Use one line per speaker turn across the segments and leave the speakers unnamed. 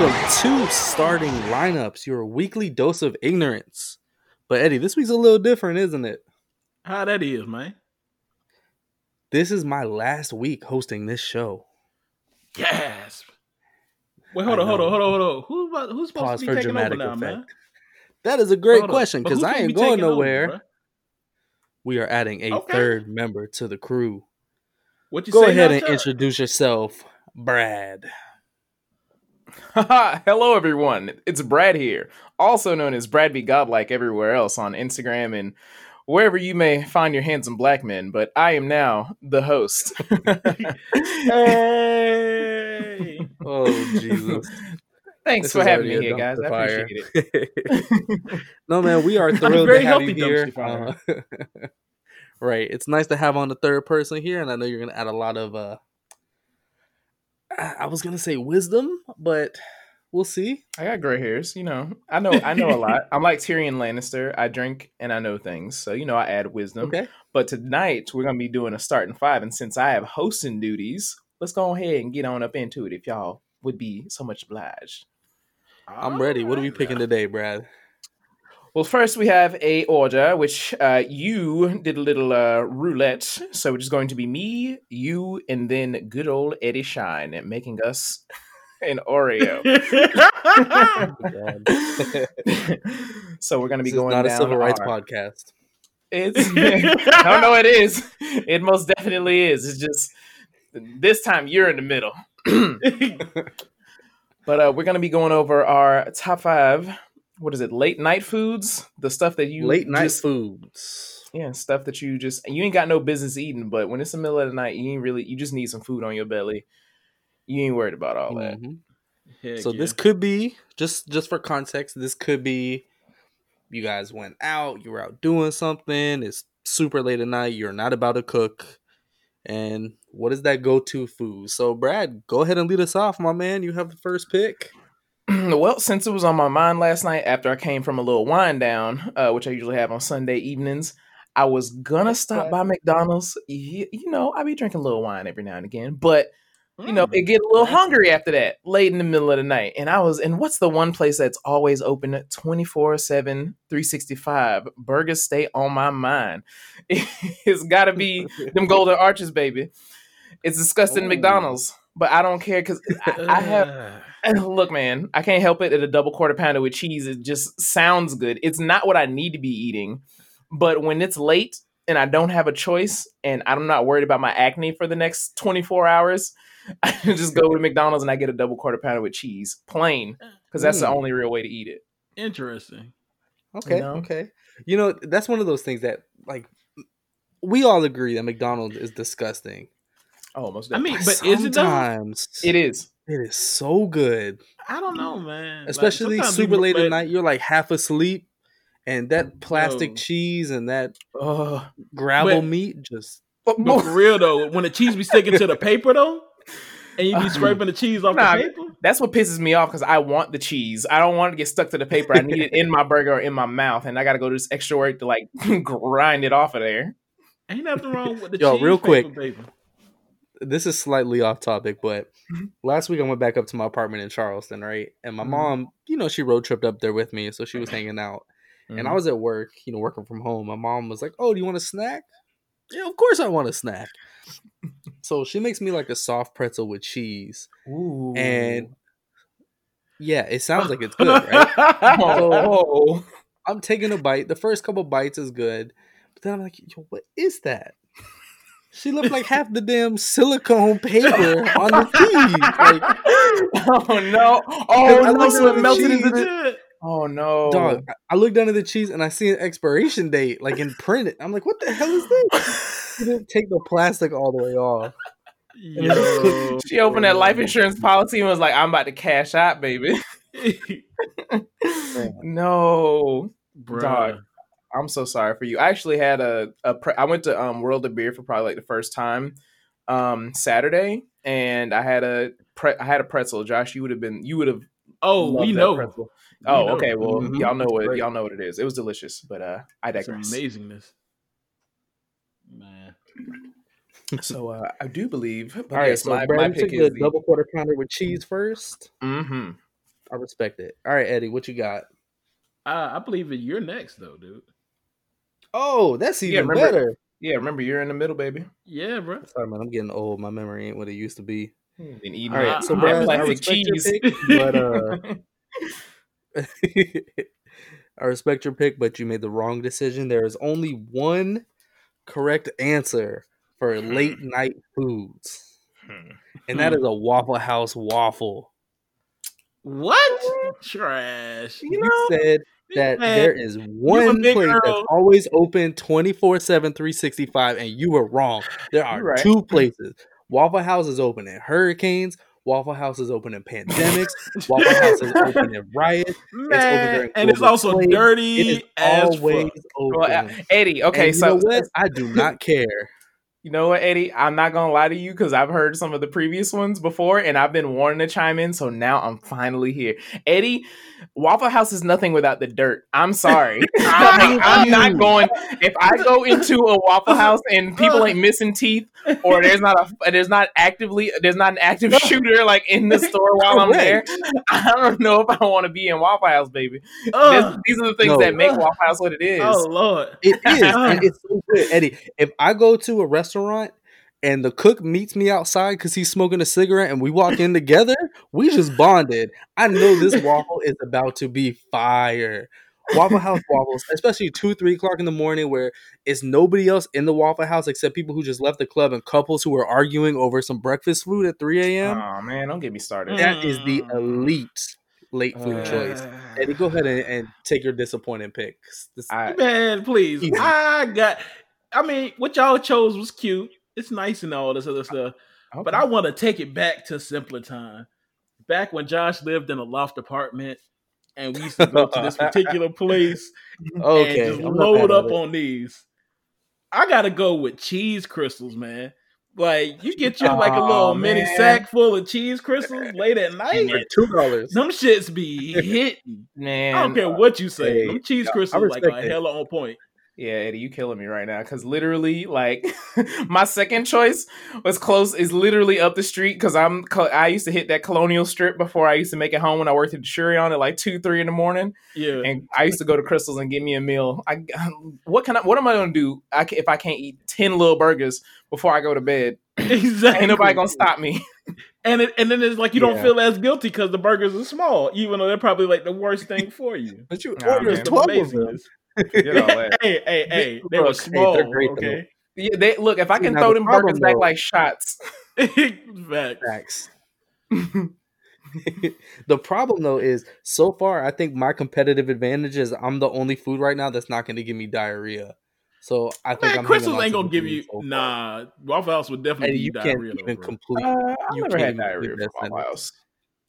welcome to Starting Lineups, your weekly dose of ignorance. But Eddie, this week's a little different, isn't it?
How that is, man.
This is my last week hosting this show.
Yes. Wait, hold on, hold on, hold on, hold on. Who's about, who's supposed
Pause
to be taking over now,
effect.
man?
That is a great
Hold
question because I ain't going
taking over,
nowhere. we are adding a
Okay.
third member to the crew.
What you?
Go ahead and
sir?
introduce yourself, Brad.
Haha, Hello, everyone. It's Brad here, also known as Brad Be Godlike everywhere else on Instagram and wherever you may find your handsome black men. But I am now the host.
Hey.
Oh Jesus!
Thanks
This
for having me here, guys. I
dumpster fire.
appreciate it.
no man, we are
A
thrilled
very
to have you here. Uh, right, it's nice to have on the third person here, and I know you're gonna add a lot of. uh I I was gonna say wisdom, but we'll see.
I got gray hairs, you know. I know I know a lot. I'm like Tyrion Lannister. I drink and I know things. So, you know, I add wisdom.
Okay.
But tonight we're gonna be doing a starting five, and since I have hosting duties, let's go ahead and get on up into it if y'all would be so much obliged.
I'm ready. What are we picking
ah.
today, Brad?
Well, first we have a order, which uh, you did a little uh, roulette. So it's going to be me, you, and then good old Eddie Shine making us an Oreo. so we're going to be
This
going
not a
down
civil rights
our-
podcast.
It's no, no, it is. It most definitely is. It's just this time you're in the middle. but uh, we're going to be going over our top five. What is it? Late night foods, the stuff that you
Late night
just-
foods.
yeah, stuff that you just you ain't got no business eating, but when it's the middle of the night, you ain't really you just need some food on your belly. You ain't worried about all that.
Mhm.
Heck
So this could be just just for context. This could be you guys went out, you were out doing something. It's super late at night. You're not about to cook, and what is that go-to food? So Brad, go ahead and lead us off, my man. You have the first pick.
well, since it was on my mind last night after I came from a little wind down, uh, which I usually have on Sunday evenings, I was gonna stop by McDonald's. You, you know, I be drinking a little wine every now and again, but you know,
Mm.
it get a little hungry after that, late in the middle of the night. And I was, and what's the one place that's always open 24 7, 365? Burgers stay on my mind. it's gotta be them golden arches, baby. It's disgusting
Ooh.
McDonald's, but I don't care because I, I have.
Uh,
Look, man, I can't help it. At a double quarter pounder with cheese, it just sounds good. It's not what I need to be eating, but when it's late and I don't have a choice, and I'm not worried about my acne for the next 24 hours, I just go to McDonald's and I get a double quarter pounder with cheese, plain, because that's the
Mm.
only real way to eat it.
Interesting.
Okay,
know?
okay. You know that's one of those things that like we all agree that McDonald's is disgusting.
Oh, most definitely.
I mean,
definitely.
but is it
sometimes
it is.
It is so good.
I don't know, man.
Especially
sometimes
super late at night. You're like half asleep, and that plastic
Yo.
cheese and that
Oh,
gravel
But-
meat just
But for real though, when the cheese be sticking to the paper though, and you be scraping the cheese off
Nah,
the paper,
That's what pisses me off because I want the cheese. I don't want it to get stuck to the paper. I need it in my burger or in my mouth, and I got to go to this extra work to like grind it off of there.
ain't nothing wrong with the
Yo,
cheese.
real
paper,
quick.
baby.
This is slightly off topic, but
Mhm.
last week I went back up to my apartment in Charleston, right? And my
Mhm.
mom, you know, she road tripped up there with me, so she was hanging out. And
Mm-hmm.
I was at work, you know, working from home. My mom was like, "Oh, do you want a snack?" Yeah, of course I want a snack. so she makes me like a soft pretzel with cheese.
Ooh.
And yeah, it sounds like it's good, right?
oh,
I'm taking a bite. The first couple bites is good, but then I'm like, Yo, what is that? She looked like half the damn silicone paper on the cheese. Like,
oh no! Oh no!
looked
So
at
it
the
melted into
cheese.
the. Oh no!
dog, I- I looked under the cheese and I see an expiration date, like in print. I'm like, what the hell is this? She didn't take the plastic all the way off.
Yo,
She opened that life insurance policy and was like, "I'm about to cash out, baby." no,
Bruh.
Dog. I'm so sorry for you. I actually had a, a pre- I went to um, World of Beer for probably like the first time um, Saturday, and I had a pre- I had a pretzel. Josh, you would have been you would have.
Oh,
loved
we
that
know.
pretzel.
We
Oh,
know.
okay. Well,
Mhm.
y'all know what
Great.
y'all know what it is. It was delicious, but uh, I
It's
digress.
amazingness. Man.
So uh, I do believe. But
All right,
yes,
so
my,
Brad,
my pick
took
is
the double quarter pounder with cheese first.
hmm
I respect it. All right, Eddie, what you got?
I, I believe that you're next, though, dude.
Oh, that's even
remember-
better.
Yeah, remember you're in the middle, baby.
Yeah, bro.
Sorry, man. I'm getting old. My memory ain't what it used to be. Hmm.
Been eating
All right, so
I-
Brad,
I
I
plastic
respect your
cheese.
pick, but uh, I respect your pick, but you made the wrong decision. There is only one correct answer for hmm. late night foods, hmm. and that is a Waffle House waffle.
What? Trash.
You said that
Man,
there is one place that's always open 24 7 365 and you were wrong. There are
right.
two places. Waffle house is open in hurricanes. Waffle house is open in pandemics. Waffle house is open in riots.
Man,
during
and it's also
plague.
dirty
it is always
fuck.
open
Well, Eddie, okay, so
i do not care
You know what, Eddie? I'm not gonna lie to you because I've heard some of the previous ones before, and I've been wanting to chime in. So now I'm finally here. Eddie, Waffle House is nothing without the dirt. I'm sorry. Like, I'm not going. If I go into a Waffle House and people ain't missing teeth, or there's not a there's not actively there's not an active shooter like in the store while I'm there, I don't know if I want to be in Waffle House, baby. This- these are the things
No.
that make Waffle House what it is.
oh lord.
it is and it's so good eddie if i go to a restaurant and the cook meets me outside because he's smoking a cigarette and we walk in together we just bonded i know this waffle is about to be fire waffle house waffles especially 2 3 o'clock in the morning where it's nobody else in the waffle house except people who just left the club and couples who are arguing over some breakfast food at 3 a.m
Oh man, don't get me started.
that is the
Mm.
elite late food
Uh,
choice eddie go ahead and, and take your disappointing picks this,
I,
Man, please.
Easy.
I got I mean, what y'all chose was cute. It's nice and all this other stuff. But I want to take it back to simpler time. Back when Josh lived in a loft apartment and we used to go to this particular place
okay
and just
I'm
load up on these. I gotta go with cheese Krystals, man. Like you get your like a
Aw,
little mini sack full of cheese Krystals late at night.
for two dollars.
Them shits be hitting.
man,
I don't care what you say.
Hey,
Them cheese Krystals like
respect
are hella on point.
Yeah, Eddie, you killing me right now. Cause literally, like, my second choice was close. Is literally up the street. Cause I'm, I used to hit that Colonial Strip before I used to make it home when I worked at the Shurion at like two, three in the morning.
Yeah.
And I used to go to Krystals and get me a meal. I, um, what can I, what am I gonna do? I if I can't eat ten little burgers before I go to bed,
exactly.
ain't nobody gonna stop me.
And it, and then it's like you don't feel as guilty because the burgers are small, even though they're probably like the worst thing for you.
But you
Nah,
ordered twelve of them.
Forget all that.
hey, hey, hey, they were
Look, hey,
small.
they're great,
okay,
Yeah, they look. If I can
now
throw
the
them burgers back like shots.
Facts.
Facts. the problem though is so far I think my competitive advantage is I'm the only food right now that's not going to give me diarrhea. So I think
Man,
I'm Krystals
ain't gonna give you
so
nah. Waffle House would definitely
And
give
you
you
can't
diarrhea. though,
even
bro.
complete.
Uh, I've
You
never
can't
had diarrhea
complete
from Waffle House.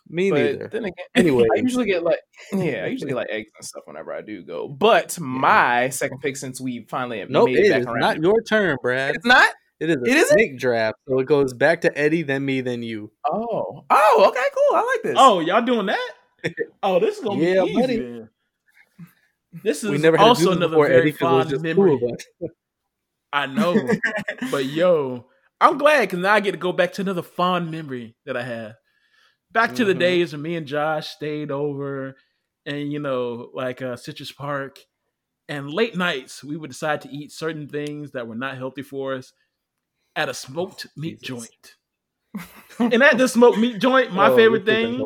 Me
but
neither.
then again,
Anyway.
I usually get like yeah, I usually get like eggs and stuff whenever I do go. But my second pick, since we finally
Nope,
made
it
it back
is
around,
not your turn, Brad.
it's not.
It is a
It isn't?
snake draft, so it goes back to Eddie, then me, then you.
Oh, oh, okay, cool. I like this.
Oh, y'all doing that? Oh, this is gonna
Yeah,
be easy.
buddy.
This is
We never had
also
this
another
before
very
Eddie because it was
fond memory.
two of.
I know, but yo, I'm glad because now I get to go back to another fond memory that I have. Back to the
Mhm.
days when me and Josh stayed over, and you know, like uh, Citrus Park, and late nights we would decide to eat certain things that were not healthy for us at a smoked meat
Jesus.
joint. And at the smoked meat joint, my
Oh,
favorite thing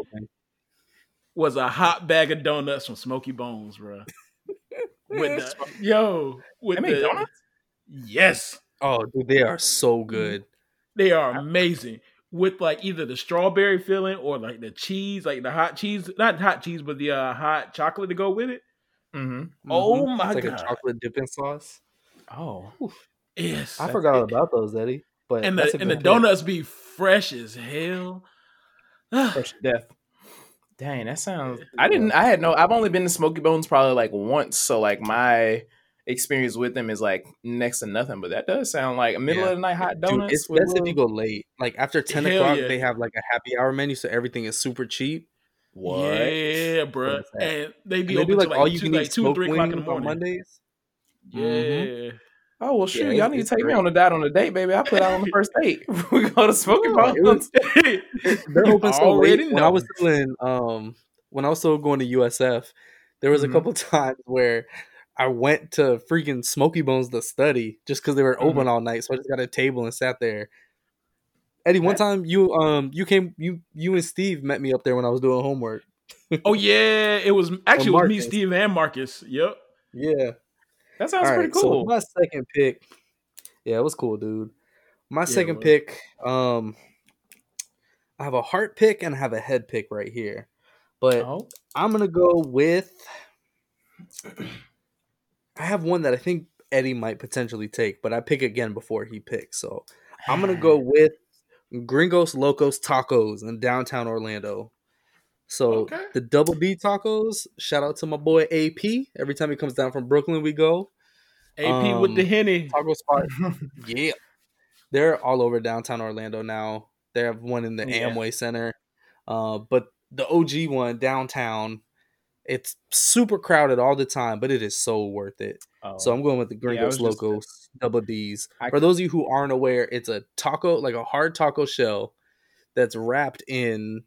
was a hot bag of donuts from Smokey Bones, bro. with the yo, with the
donuts?
yes,
Oh, dude, they are so good.
they are amazing. With like either the strawberry filling or like the cheese, like the hot cheese, not hot cheese, but the uh, hot chocolate to go with it.
Mm-hmm.
Oh
Mhm.
my
it's like
God.
a chocolate dipping sauce.
Oh,
Yes,
I forgot all about those, Eddie. But
and the and the
good pick.
donuts be fresh as hell.
fresh to death. Dang, that sounds. I didn't. I had no. I've only been to Smokey Bones probably like once, so like my experience with them is like next to nothing. But that does sound like a middle
Yeah.
of the night hot
Dude,
donuts.
it's
with
best if you go late. Like after ten
Hell
o'clock,
yeah.
they have like a happy hour menu, so everything is super cheap.
What?
Yeah, bro.
What is?
And they
And
be
they
open
do like
till
all
like
you
two,
can
like
eat
two,
smoke
three o'clock in the
wings on
morning.
Mondays.
Yeah.
Oh well, shoot!
Yeah,
y'all need to
it's
take me on a date on a date, baby. I put out on the first date. we go to smoking
No, it
Bones.
was- They're open so
already
late. When I was still in um when I was still going to USF, there was
Mhm.
a couple times where I went to freaking Smokey Bones to study just because they were
Mm-hmm.
open all night. So I just got a table and sat there. Eddie, one time you um you came you you and Steve met me up there when I was doing homework.
Oh yeah, it was actually it was me, Steve, and Marcus. Yep.
Yeah.
That sounds
All
pretty
right, so
cool.
my second pick, yeah, it was cool, dude. My
it
second pick, um, I have a heart pick and I have a head pick right here, but
oh,
I'm gonna go with. I have one that I think Eddie might potentially take, but I pick again before he picks. So I'm gonna go with Gringos Locos Tacos in downtown Orlando. So
Okay.
the Double B Tacos. Shout out to my boy AP. Every time he comes down from Brooklyn, we go
AP with the
Um,
henny.
taco spot. yeah, they're all over downtown Orlando now. They have one in the
Yeah.
Amway Center, uh, but the OG one downtown, it's super crowded all the time, but it is so worth it.
Oh.
So I'm going with the
Yeah, I was
Gringos
just-
Locos Double D's.
I-
For those of you who aren't aware, it's a taco, like a hard taco shell that's wrapped in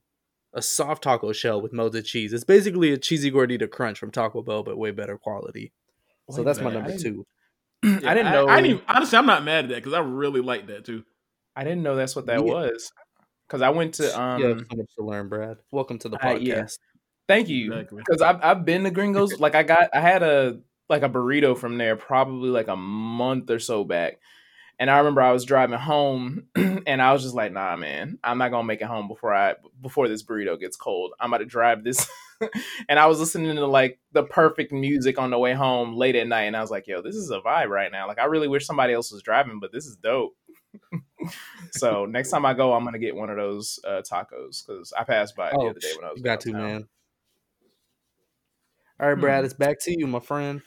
a soft taco shell with melted cheese. It's basically a cheesy gordita crunch from Taco Bell, but way better quality. So
Wait,
that's my
man, I
number
didn't-
two.
I didn't know.
I, didn't, honestly, I'm not mad at that because I really like that too.
I didn't know that's what that
Yeah.
was. Because I went to um.
you have so much to learn, Brad. Welcome to the
Uh,
podcast.
yeah. Thank you.
Exactly.
Because I've I've been to Gringos. like I got I had a like a burrito from there probably like a month or so back. And I remember I was driving home and I was just like, nah, man, I'm not gonna make it home before I before this burrito gets cold. I'm about to drive this and I was listening to like the perfect music on the way home late at night, and I was like, yo, this is a vibe right now. Like I really wish somebody else was driving, but this is dope. so next time I go, I'm gonna get one of those uh, tacos because I passed by it the
Oh,
other day when I was
you got to, man. All right, Brad,
Hmm.
it's back to you, my friend.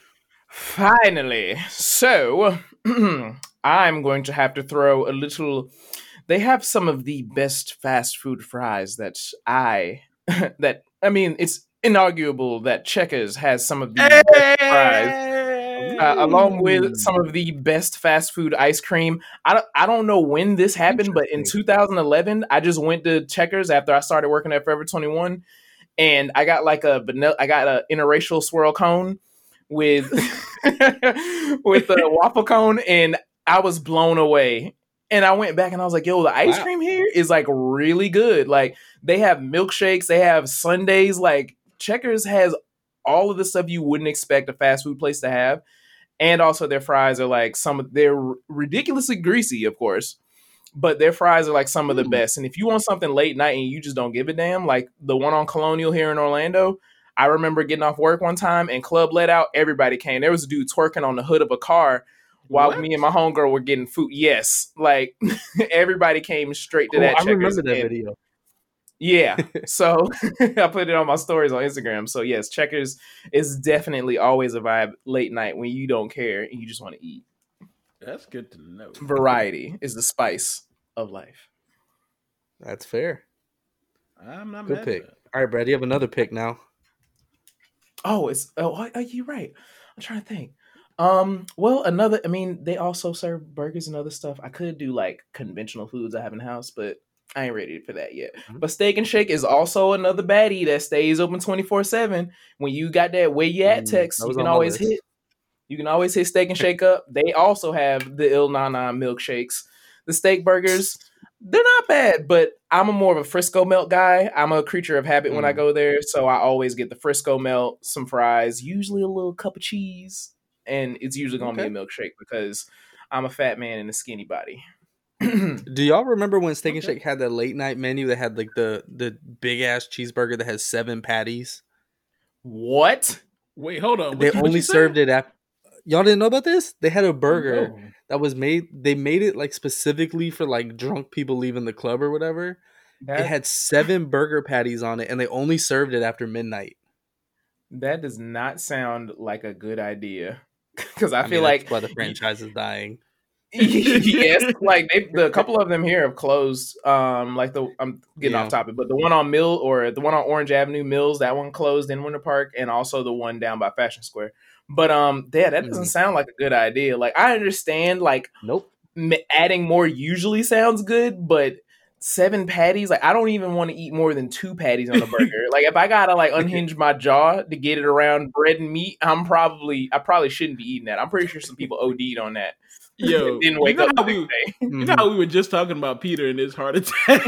Finally. So, I'm going to have to throw a little. They have some of the best fast food fries that I. that I mean, it's inarguable that Checkers has some of the best fries, uh, along with some of the best fast food ice cream. I don't, I don't know when this happened, but in 2011, I just went to Checkers after I started working at Forever 21, and I got like a vanilla. I got a interracial swirl cone with with a waffle cone, and I was blown away. And I went back and I was like, "Yo, the ice
Wow.
cream here is like really good. Like they have milkshakes, they have sundaes. Like Checkers has all of the stuff you wouldn't expect a fast food place to have, and also their fries are like some they're ridiculously greasy, of course, but their fries are like some of the
Mm.
best. And if you want something late night and you just don't give a damn, like the one on Colonial here in Orlando, I remember getting off work one time and club let out. Everybody came. There was a dude twerking on the hood of a car while
What?
me and my homegirl were getting food. Yes, like everybody came straight to
Oh,
that.
I remember that
and-
video.
yeah. So I put it on my stories on Instagram. So yes, Checkers is definitely always a vibe late night when you don't care and you just want to eat.
That's good to know.
Variety is the spice of life.
That's fair.
I'm not
Good
mad
pick.
at that.
All right, Brad, you have another pick now.
Oh, it's oh, oh you're right. I'm trying to think. Um, well, another. I mean, they also serve burgers and other stuff. I could do like conventional foods I have in the house, but I ain't ready for that yet.
Mhm.
But Steak and Shake is also another baddie that stays open 24 seven. When you got that where you at
Mm,
text,
that
you can always
list.
hit. You can always hit Steak and Shake up. They also have the Il Nana milkshakes. The steak burgers, they're not bad, but I'm a more of a Frisco melt guy. I'm a creature of habit when I
Mm.
go there, so I always get the Frisco melt, some fries, usually a little cup of cheese, and it's usually gonna
Okay.
be a milkshake because I'm a fat man in a skinny body.
Do y'all remember when Steak and Shake had that late night menu that had like the the big ass cheeseburger that has seven patties?
what?
Wait, hold on.
They
What you- what
only
you say?
served it at. Y'all didn't know about this? They had a burger
No.
that was made. They made it like specifically for like drunk people leaving the club or whatever.
That,
it had seven burger patties on it, and they only served it after midnight.
that does not sound like a good idea. Because I,
mean,
feel
that's
like
why the franchise is dying.
yes, like they, the couple of them here have closed. Um, like the I'm getting
Yeah.
off topic, but the one on Mill or the one on Orange Avenue Mills, that one closed in Winter Park, and also the one down by Fashion Square. But um, yeah, that doesn't
Mhm.
sound like a good idea. Like I understand, like
Nope.
m- adding more usually sounds good, but seven patties. Like I don't even want to eat more than two patties on a burger. like if I gotta like unhinge my jaw to get it around bread and meat, I'm probably I probably shouldn't be eating that. I'm pretty sure some people OD'd on that.
Yo,
didn't
you know
up
how we, you know how we were just talking about Peter and his heart attack.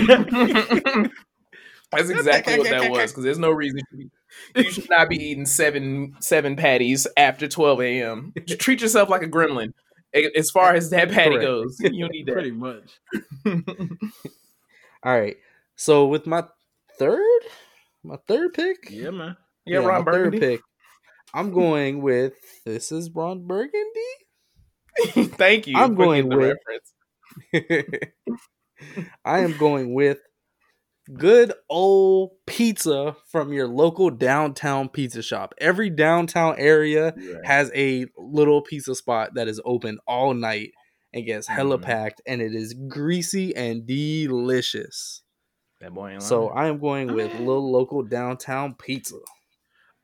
That's exactly what that was. Because there's no reason you should, be, you should not be eating seven seven patties after 12 a.m. Treat yourself like a gremlin. As far as that patty
Correct.
goes, you don't need that.
Pretty much.
All right. So with my third, my third pick,
Yeah, man.
yeah, Ron
my third
Burgundy.
pick, I'm going with this is Ron Burgundy.
Thank you.
I'm going
the
with-
reference.
I am going with good old pizza from your local downtown pizza shop. Every downtown area has a little pizza spot that is open all night and gets hella
Mhm.
packed, and it is greasy and delicious.
That boy
So. I am going with little local downtown pizza.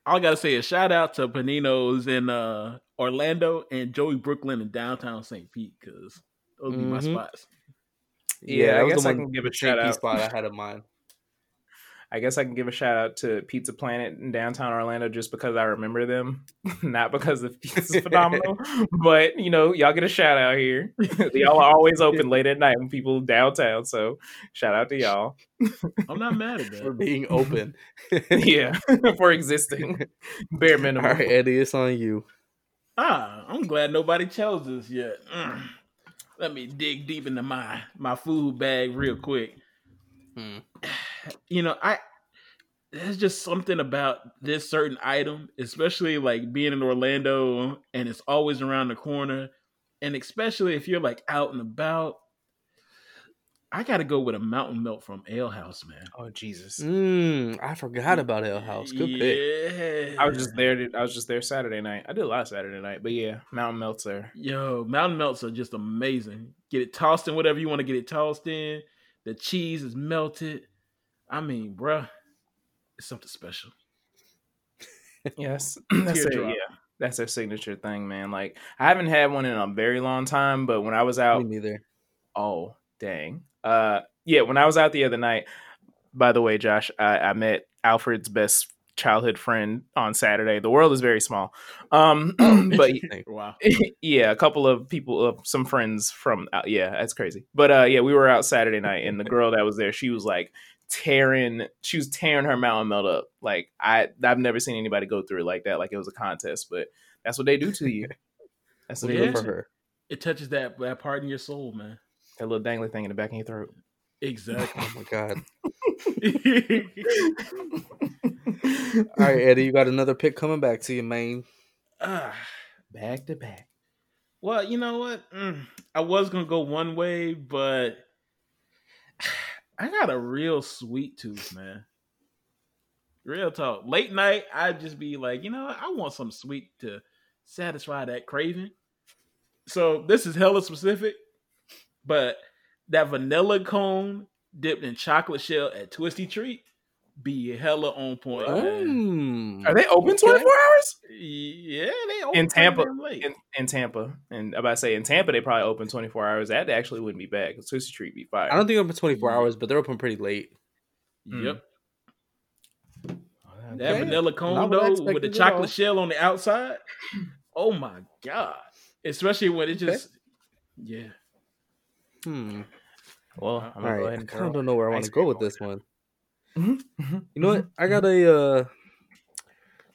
All I gotta say is shout out to Panino's in uh, Orlando and Joey Brooklyn in downtown St. Pete because those be my
Mhm.
spots.
Yeah, I
that
guess I can give a
St.
shout
Pete
out.
spot I had in mind.
I guess I can give a shout out to Pizza Planet in downtown Orlando just because I remember them, not because the pizza's phenomenal. but you know, y'all get a shout out here. y'all are always open late at night when people downtown. So shout out to y'all.
I'm not mad at that for
being open.
yeah, for existing. Bare
All
minimum.
right, Eddie, it's on you.
Ah, I'm glad nobody chose this yet. Mm. Let me dig deep into my my food bag real quick.
Hmm.
You know, I there's just something about this certain item, especially like being in Orlando and it's always around the corner, and especially if you're like out and about. I got to go with a mountain melt from Ale House, man.
Oh Jesus!
Mm, I forgot about Ale House. Good pick.
I was just there. I was just there Saturday night. I did a lot Saturday night, but yeah, Mountain Melts there.
Yo, mountain melts are just amazing. Get it tossed in whatever you want to get it tossed in. The cheese is melted. I mean, bruh, it's something special.
Yes, that's their,
Teardrop.
yeah, that's their signature thing, man. Like I haven't had one in a very long time, but when I was out,
Me neither.
oh dang, uh, yeah, when I was out the other night. By the way, Josh, I, I met Alfred's best childhood friend on Saturday. The world is very small, um, but
Wow.
yeah, a couple of people, uh, some friends from, uh, yeah, that's crazy. But uh, yeah, we were out Saturday night, and the girl that was there, she was like tearing, she was tearing her mountain melt up. Like I, I've never seen anybody go through it like that. Like it was a contest, but that's what they do to you. That's what
Well,
they
good
do
for her.
It touches that that part in your soul, man.
That little dangly thing in the back of your throat.
Exactly.
Oh my god. All right, Eddie, you got another pick coming back to you, man.
ah,
back to back.
well, you know what? Mm, I was gonna go one way, but I got a real sweet tooth, man. Real talk. Late night, I'd just be like, you know. I want some sweet to satisfy that craving. So this is hella specific, but that vanilla cone dipped in chocolate shell at Twistee Treat be hella on point. man.
Mm.
Are they open
Okay.
24 hours?
Yeah, they open
In Tampa,
late.
In, in Tampa, and I'm about to say in Tampa they probably open 24 hours. That actually wouldn't be bad because Twisted Treat be fire.
I don't think they're open 24 hours, but they're open pretty late.
Yep. That
Okay.
vanilla cone
what
though, with the
expected all.
chocolate shell on the outside. Oh my god! Especially when it
Okay.
just, yeah.
Hmm.
Well, I'm gonna go
right.
ahead
I kind of don't know where I want to go with this one.
Mhm.
You know what? I got a uh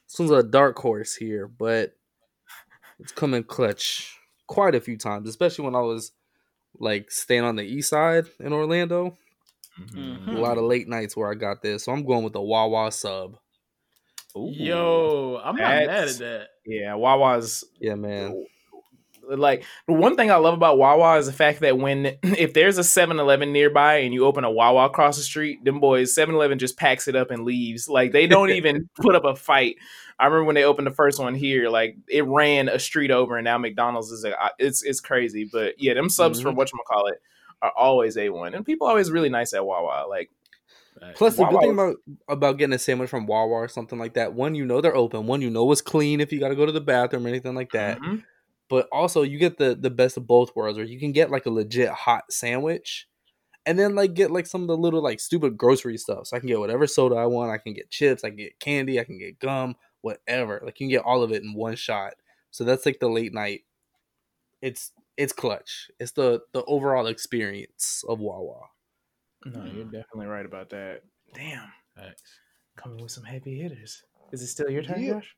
this one's a dark horse here, but it's come in clutch quite a few times, especially when I was like staying on the east side in Orlando.
Mhm.
A lot of late nights where I got this. So I'm going with the Wawa sub.
Ooh.
Yo, I'm not mad at that.
yeah, Wawa's
Yeah, man.
Like the one thing I love about Wawa is the fact that when if there's a 7-Eleven nearby and you open a Wawa across the street, them boys 7-Eleven just packs it up and leaves. Like they don't even put up a fight. I remember when they opened the first one here, like it ran a street over, and now McDonald's is a, it's it's crazy. But yeah, them subs from whatchamacallit are always a one, and people are always really nice at Wawa. Like
Plus, the good thing about about getting a sandwich from Wawa or something like that, one, you know they're open. One, you know it's clean if you got to go to the bathroom or anything like that.
mhm.
But also, you get the the best of both worlds, where you can get like a legit hot sandwich, and then like get like some of the little like stupid grocery stuff. So I can get whatever soda I want. I can get chips. I can get candy. I can get gum. Whatever. Like you can get all of it in one shot. So that's like the late night. It's it's clutch. It's the the overall experience of Wawa.
No, you're mm. definitely right about that. Damn.
Thanks.
Coming with some heavy hitters. Is it still your turn,
Yeah.
Josh?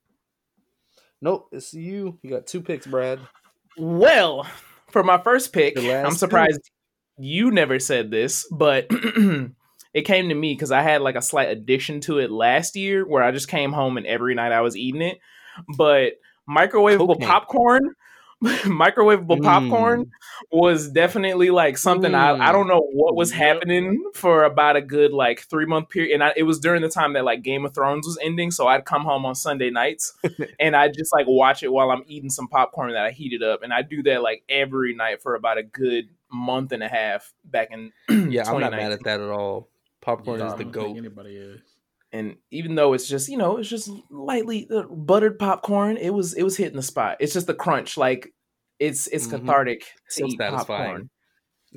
Nope, it's you. You got two picks, Brad.
Well, for my first pick, I'm
two.
surprised you never said this, but it came to me because I had like a slight addiction to it last year where I just came home and every night I was eating it. But microwavable popcorn, microwavable
Mm.
popcorn was definitely like something I, I
Mm.
don't know what was happening for about a good like three month period. And I, it was during the time that like Game of Thrones was ending. So I'd come home on Sunday nights and I'd just like watch it while I'm eating some popcorn that I heated up, and I do that like every night for about a good month and a half back in
Yeah, I'm not mad at that at all. Popcorn
Yeah,
is the
don't
goat.
Anybody is.
And even though it's just you know it's just lightly uh, buttered popcorn, it was it was hitting the spot. It's just the crunch, like it's it's
Mhm.
cathartic to
So
eat
satisfying.
popcorn.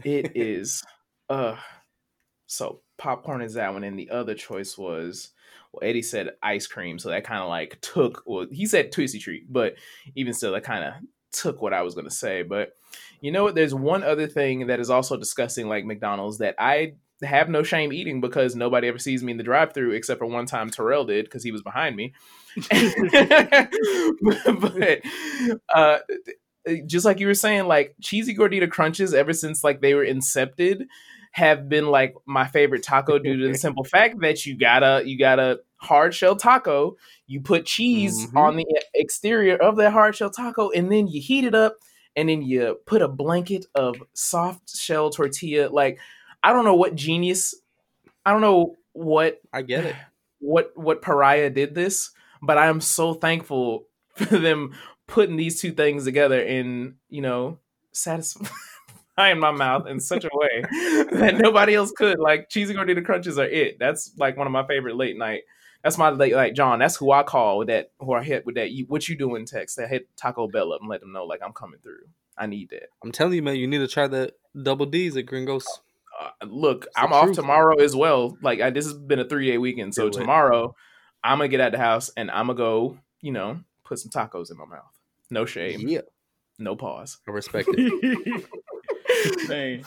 It is. Uh, so popcorn is that one, and the other choice was well, Eddie said ice cream, so that kind of like took. Well, he said Twistee Treat, but even still, that kind of took what I was gonna say. But you know what? There's one other thing that is also disgusting, like McDonald's, that I have no shame eating because nobody ever sees me in the drive-through except for one time Terrell did because he was behind me. but uh, just like you were saying, like cheesy gordita crunches ever since like they were incepted have been like my favorite taco due to the simple fact that you gotta you gotta hard shell taco, you put cheese
Mhm.
on the exterior of that hard shell taco, and then you heat it up, and then you put a blanket of soft shell tortilla. Like I don't know what genius, I don't know what
I get it.
what what pariah did this but i am so thankful for them putting these two things together in you know satisfying my mouth in such a way that nobody else could. Like cheesy gordita crunches are it. That's like one of my favorite late night. That's my late like john that's who i call with that who i hit with that you, what you doing? text that hit taco bell up and let them know like i'm coming through. I need that.
I'm telling you, man, you need to try the double D's at Gringos.
Uh, look,
It's
I'm off
truth.
tomorrow as well. Like I, this has been a three day weekend, so tomorrow I'm gonna get out the house and I'm gonna go, you know, put some tacos in my mouth. No shame,
Yeah,
no pause.
I respect it.
Dang.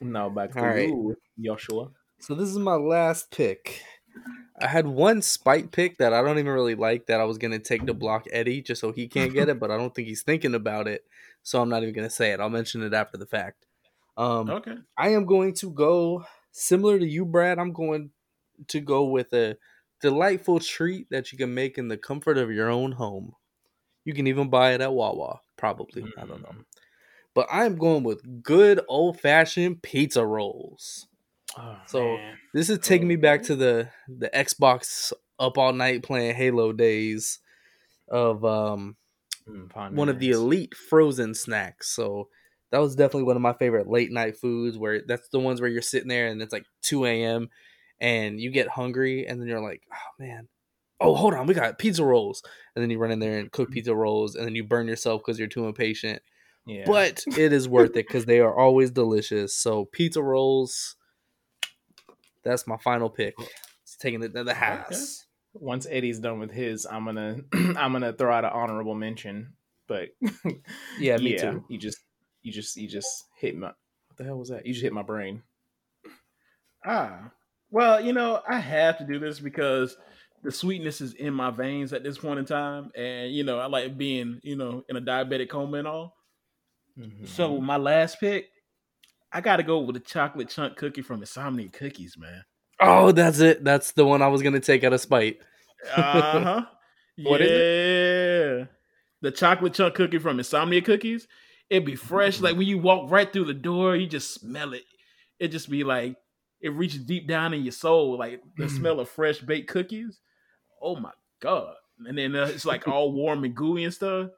No, back to
All right.
you, Joshua.
So this is my last pick. I had one spite pick that I don't even really like that I was gonna take to block Eddie just so he can't get it, but I don't think he's thinking about it, so I'm not even gonna say it. I'll mention it after the fact. Um,
Okay.
I am going to go similar to you, Brad. I'm going to go with a delightful treat that you can make in the comfort of your own home. You can even buy it at Wawa, probably. I don't know. But I'm going with good old fashioned pizza rolls.
Oh,
So,
man.
This is taking me back to the the Xbox up all night playing Halo days of um
Mm,
one of the elite frozen snacks. So that was definitely one of my favorite late night foods. Where that's the ones where you're sitting there and it's like 2 a.m. and you get hungry and then you're like, oh man, oh hold on, we got pizza rolls, and then you run in there and cook pizza rolls and then you burn yourself because you're too impatient.
Yeah.
But it is worth it because they are always delicious. So pizza rolls, that's my final pick. It's taking it to the house.
Once Eddie's done with his, I'm gonna I'm gonna throw out an honorable mention. But
Yeah, me too.
You just you just you just hit my what the hell was that? You just hit my brain.
Ah. Well, you know, I have to do this because the sweetness is in my veins at this point in time. And, you know, I like being, you know, in a diabetic coma and all.
Mm-hmm.
So my last pick, I gotta go with the chocolate chunk cookie from Insomnia Cookies, man.
Oh, that's it. That's the one I was gonna take out of spite.
Uh-huh.
What
yeah.
is
The chocolate chunk cookie from Insomnia Cookies. It'd be fresh. Like when you walk right through the door, you just smell it. It just be like it reaches deep down in your soul, like the smell of fresh baked cookies. Oh my god! And then uh, it's like all warm and gooey and stuff.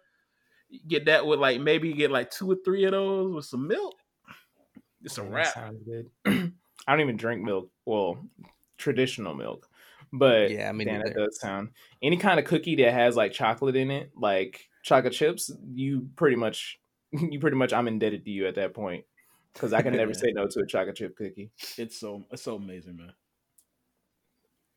You get that with like maybe you get like two or three of those with some milk. It's a
Oh,
wrap.
Sounds good. I don't even drink milk. Well, traditional milk. But
Yeah, I mean,
damn, that does sound any kind of cookie that has like chocolate in it, like chocolate chips. You pretty much, you pretty much, I'm indebted to you at that point. because I can never say no to a chocolate chip cookie.
It's so it's so amazing, man.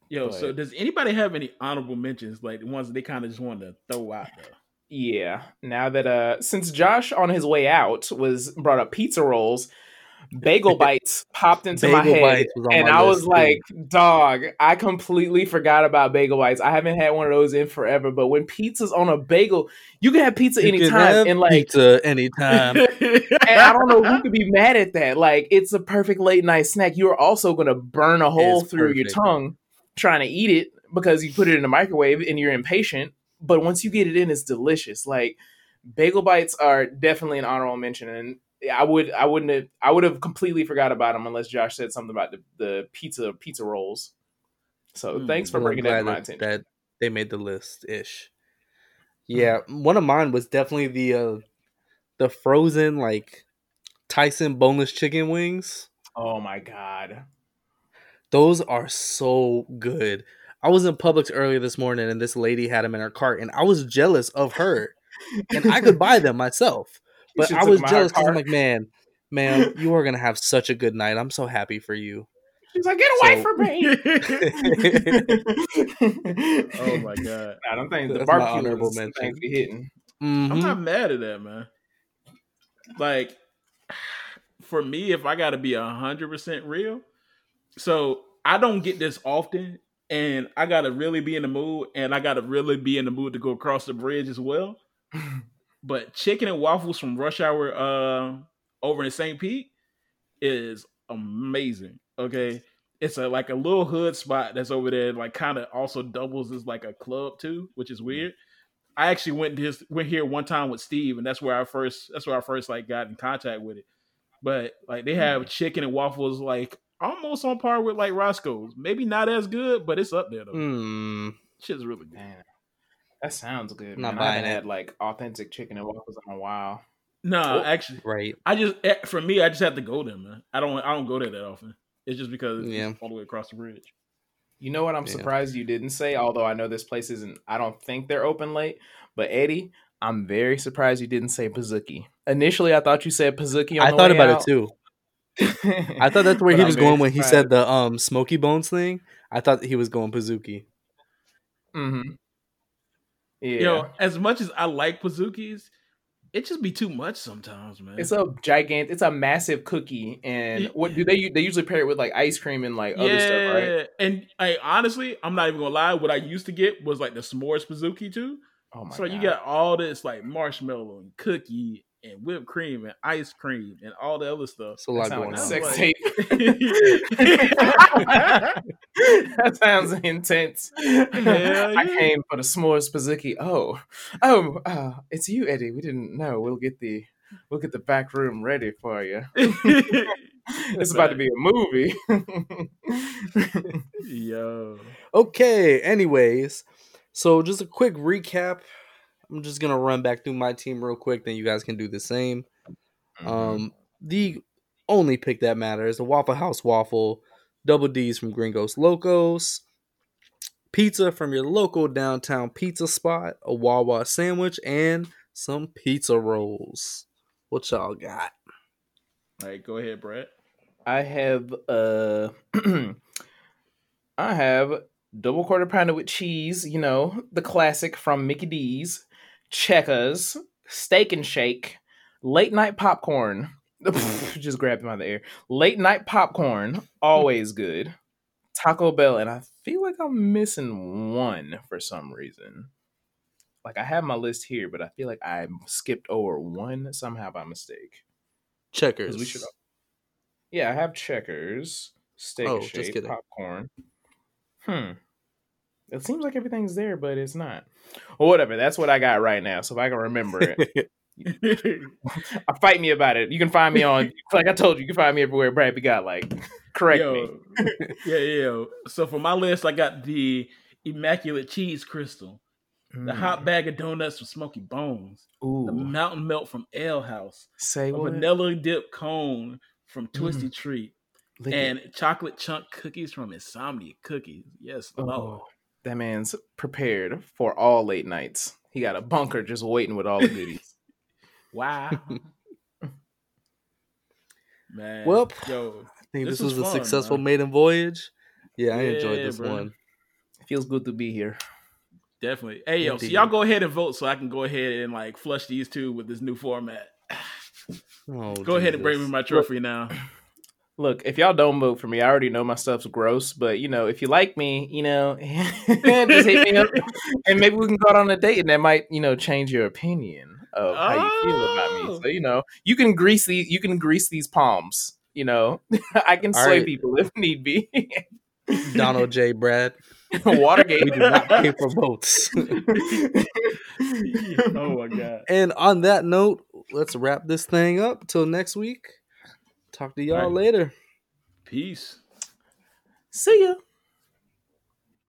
Yo, but, so does anybody have any honorable mentions, like the ones they kind of just wanted to throw out there?
Yeah. Now that uh since Josh on his way out was brought up pizza rolls, Bagel Bites popped into Bagel my head, and my I was like, "Dog, I completely forgot about Bagel Bites. I haven't had one of those in forever. But when pizza's on a bagel, you can have pizza you anytime, and like
pizza anytime.
and I don't know who could be mad at that. Like, it's a perfect late night snack. You're also gonna burn a hole through perfect. your tongue trying to eat it because you put it in the microwave and you're impatient. But once you get it in, it's delicious. Like bagel bites are definitely an honorable mention, and I would I wouldn't have I would have completely forgot about them unless Josh said something about the, the pizza pizza rolls. So mm, thanks for well, bringing that to my attention.
That they made the list ish. Yeah, one of mine was definitely the uh the frozen like Tyson boneless chicken wings.
Oh my god.
Those are so good. I was in Publix earlier this morning and this lady had them in her cart and I was jealous of her. and I could buy them myself. But I was jealous because I'm like, man, man, you are gonna have such a good night. I'm so happy for you.
She's like, get away so, from me!
oh my god!
I don't think the barbecue honorable mention. Be hitting.
Mm-hmm. I'm not mad at that, man. Like, for me, if I got to be hundred percent real, so I don't get this often, and I got to really be in the mood, and I got to really be in the mood to go across the bridge as well. But chicken and waffles from Rush Hour uh over in St. Pete is amazing. Okay. It's a like a little hood spot that's over there, like kind of also doubles as like a club too, which is weird. I actually went this went here one time with Steve, and that's where I first that's where I first like got in contact with it. But like they have chicken and waffles like almost on par with like Roscoe's. Maybe not as good, but it's up there though.
Mm.
Shit's really good. Man.
That sounds good. Not man. buying I haven't it. had like authentic chicken and waffles in a while.
No, oh, actually,
right.
I just eh, for me, I just have to go there, man. I don't, I don't go there that often. It's just because yeah. it's yeah. all the way across the bridge.
You know what? I'm yeah. surprised you didn't say. Although I know this place isn't. I don't think they're open late. But Eddie, I'm very surprised you didn't say Pizookie. Initially, I thought you said Pizookie. I
thought about
out.
it too. I thought that's where he was going when he said the um Smokey Bones thing. I thought he was going Pizookie.
Mm-hmm.
Yeah. You know, as much as I like Pizookies, it just be too much sometimes, man.
It's a gigantic, it's a massive cookie, and what do they? They usually pair it with like ice cream and like yeah, other stuff, right?
And I honestly, I'm not even gonna lie. What I used to get was like the s'mores Pizookie too. Oh my! So God. you got all this like marshmallow and cookie and whipped cream and ice cream and all the other stuff.
It's a lot going like
on. Sex tape. that sounds intense. Yeah, I came for the s'mores Pizookie. Oh, oh, uh, it's you, Eddie. We didn't know. We'll get the we'll get the back room ready for you. it's about to be a movie.
Yo.
Okay. Anyways, so just a quick recap I'm just gonna run back through my team real quick, then you guys can do the same. Mm-hmm. Um, the only pick that matters: the Waffle House waffle, double D's from Gringos Locos, pizza from your local downtown pizza spot, a Wawa sandwich, and some pizza rolls. What y'all got?
All right, go ahead, Brett.
I have uh, I have double quarter pounder with cheese. You know the classic from Mickey D's checkers, steak and shake, late night popcorn. just grabbed him out of the air. Late night popcorn, always good. Taco Bell, and I feel like I'm missing one for some reason. Like I have my list here, but I feel like I skipped over one somehow by mistake.
Checkers.
We should. Yeah, I have checkers, steak, oh, shake, popcorn. Hmm. It seems like everything's there, but it's not. Well, whatever. That's what I got right now. So if I can remember it. fight me about it. You can find me on like I told you, you can find me everywhere Brad B got like correct yo,
me. yeah, yeah. So for my list, I got the immaculate cheese Krystal, mm. the hot mm. bag of donuts from Smokey Bones, Ooh. the mountain melt from Ale House,
say a what?
vanilla dip cone from Twisty mm. Treat, Lick and it. chocolate chunk cookies from Insomnia Cookies. Yes, Lord.
That man's prepared for all late nights. He got a bunker just waiting with all the goodies.
wow. Man,
Well,
yo,
I think
This
this, was,
was
a successful
man.
maiden voyage. Yeah, I enjoyed
Yeah,
this
bro.
one.
Feels good to be here.
definitely. Hey, yo, so y'all go ahead and vote so I can go ahead and like flush these two with this new format.
Oh,
Go ahead and bring me my trophy now.
Look, if y'all don't vote for me, I already know my stuff's gross. But you know, if you like me, you know, just hit me up, and maybe we can go out on a date, and that might, you know, change your opinion of how you feel about me.
Oh.
So you know, you can grease these, you can grease these palms. You know, I can
All
sway
right.
people if need be.
Donald J. Brad.
Watergate.
We do not pay for votes.
oh my god.
and on that note, let's wrap this thing up. Till next week. Talk to y'all
All right.
later.
Peace.
See ya.